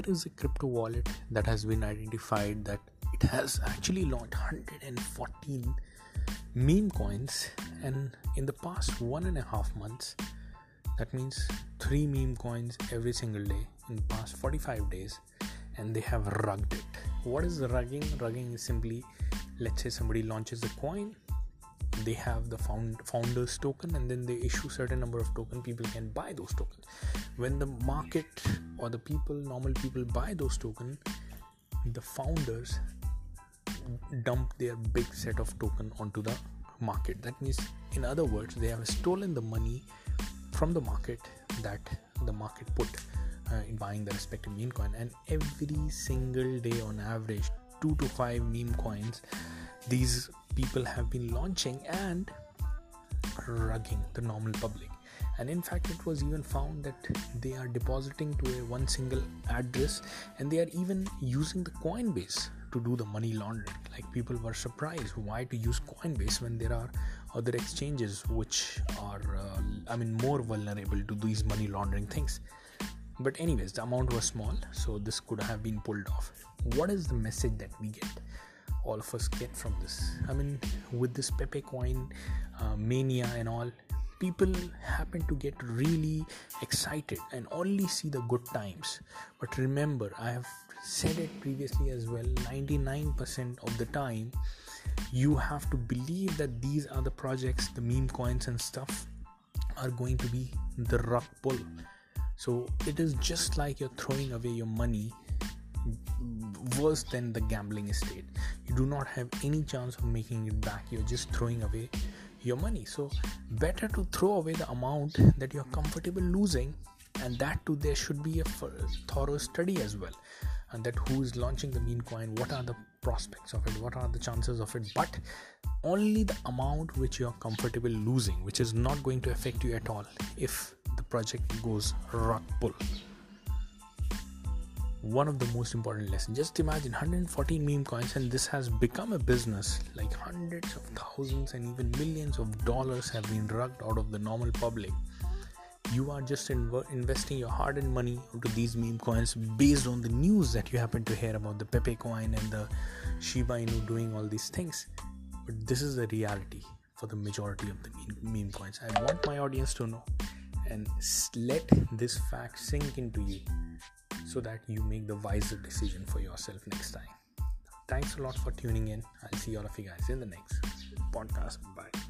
there is a crypto wallet that has been identified that it has actually launched 114 meme coins and in the past one and a half months that means three meme coins every single day in the past 45 days and they have rugged it. What is rugging? Rugging is simply let's say somebody launches a coin they have the found founders token and then they issue certain number of token people can buy those tokens when the market or the people normal people buy those token the founders dump their big set of token onto the market. That means in other words they have stolen the money from the market that the market put uh, in buying the respective meme coin. And every single day on average 2 to 5 meme coins these people have been launching and rugging the normal public and in fact it was even found that they are depositing to a one single address and they are even using the coinbase to do the money laundering. Like people were surprised why to use coinbase when there are other exchanges which are uh, i mean more vulnerable to these money laundering things. But anyways the amount was small so this could have been pulled off. What is the message that we get? All of us get from this. I mean with this pepe coin uh, mania and all people happen to get really excited and only see the good times. But remember i have said it previously as well 99% of the time you have to believe that these are the projects the meme coins and stuff are going to be the rug pull. So it is just like you're throwing away your money worse than the gambling estate you do not have any chance of making it back. You're just throwing away your money. So better to throw away the amount that you're comfortable losing and that too there should be a thorough study as well. And that who is launching the meme coin what are the prospects of it what are the chances of it. But only the amount which you're comfortable losing which is not going to affect you at all if the project goes rug pull one of the most important lessons. Just imagine 114 meme coins, and this has become a business. Like hundreds of thousands and even millions of dollars have been rugged out of the normal public. You are just inv- investing your hard earned money into these meme coins based on the news that you happen to hear about the Pepe coin and the Shiba Inu doing all these things. But this is the reality for the majority of the meme coins. I want my audience to know and let this fact sink into you so that you make the wiser decision for yourself next time. Thanks a lot for tuning in. I'll see all of you guys in the next podcast. Bye.